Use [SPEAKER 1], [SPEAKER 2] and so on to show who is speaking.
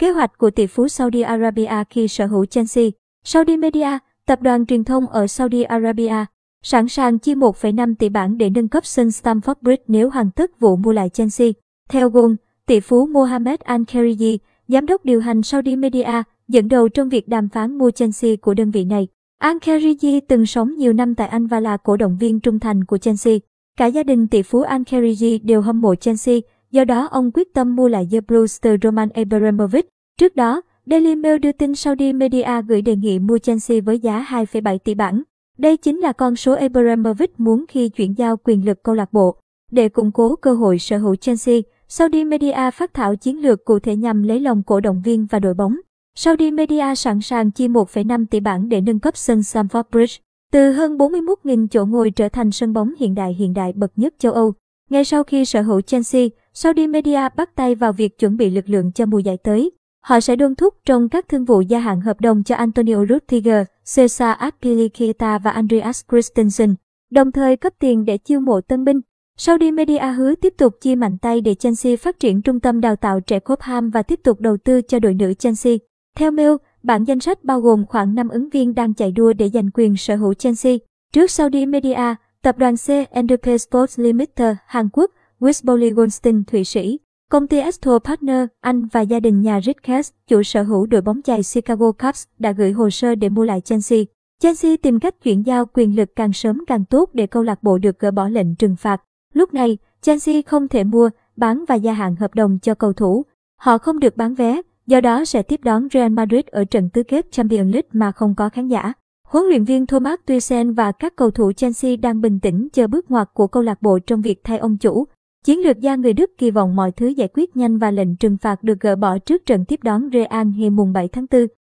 [SPEAKER 1] Kế hoạch của tỷ phú Saudi Arabia khi sở hữu Chelsea Saudi Media, tập đoàn truyền thông ở Saudi Arabia, sẵn sàng chi 1,5 tỷ bảng để nâng cấp sân Stamford Bridge nếu hoàn tất vụ mua lại Chelsea. Theo Goal, tỷ phú Mohammed Al-Khariji, giám đốc điều hành Saudi Media, dẫn đầu trong việc đàm phán mua Chelsea của đơn vị này. Al-Khariji từng sống nhiều năm tại Anh và là cổ động viên trung thành của Chelsea. Cả gia đình tỷ phú Al-Khariji đều hâm mộ Chelsea, do đó ông quyết tâm mua lại The Blues từ Roman Abramovich. Trước đó, Daily Mail đưa tin Saudi Media gửi đề nghị mua Chelsea với giá 2,7 tỷ bảng. Đây chính là con số Abramovich muốn khi chuyển giao quyền lực câu lạc bộ. Để củng cố cơ hội sở hữu Chelsea, Saudi Media phát thảo chiến lược cụ thể nhằm lấy lòng cổ động viên và đội bóng. Saudi Media sẵn sàng chi 1,5 tỷ bảng để nâng cấp sân Stamford Bridge, từ hơn 41.000 chỗ ngồi trở thành sân bóng hiện đại hiện đại bậc nhất châu Âu. Ngay sau khi sở hữu Chelsea, Saudi Media bắt tay vào việc chuẩn bị lực lượng cho mùa giải tới. Họ sẽ đôn thúc trong các thương vụ gia hạn hợp đồng cho Antonio Rudiger, Cesar Azpilicueta và Andreas Christensen, đồng thời cấp tiền để chiêu mộ tân binh. Saudi Media hứa tiếp tục chia mạnh tay để Chelsea phát triển trung tâm đào tạo trẻ Cobham và tiếp tục đầu tư cho đội nữ Chelsea. Theo Mail, bản danh sách bao gồm khoảng 5 ứng viên đang chạy đua để giành quyền sở hữu Chelsea. Trước Saudi Media, tập đoàn C Enterprise Sports Limited Hàn Quốc, Wisboli Goldstein Thụy Sĩ, công ty Astro Partner Anh và gia đình nhà Ricketts, chủ sở hữu đội bóng chày Chicago Cubs đã gửi hồ sơ để mua lại Chelsea. Chelsea tìm cách chuyển giao quyền lực càng sớm càng tốt để câu lạc bộ được gỡ bỏ lệnh trừng phạt. Lúc này, Chelsea không thể mua, bán và gia hạn hợp đồng cho cầu thủ. Họ không được bán vé, do đó sẽ tiếp đón Real Madrid ở trận tứ kết Champions League mà không có khán giả. Huấn luyện viên Thomas Tuchel và các cầu thủ Chelsea đang bình tĩnh chờ bước ngoặt của câu lạc bộ trong việc thay ông chủ. Chiến lược gia người Đức kỳ vọng mọi thứ giải quyết nhanh và lệnh trừng phạt được gỡ bỏ trước trận tiếp đón Real ngày mùng 7 tháng 4.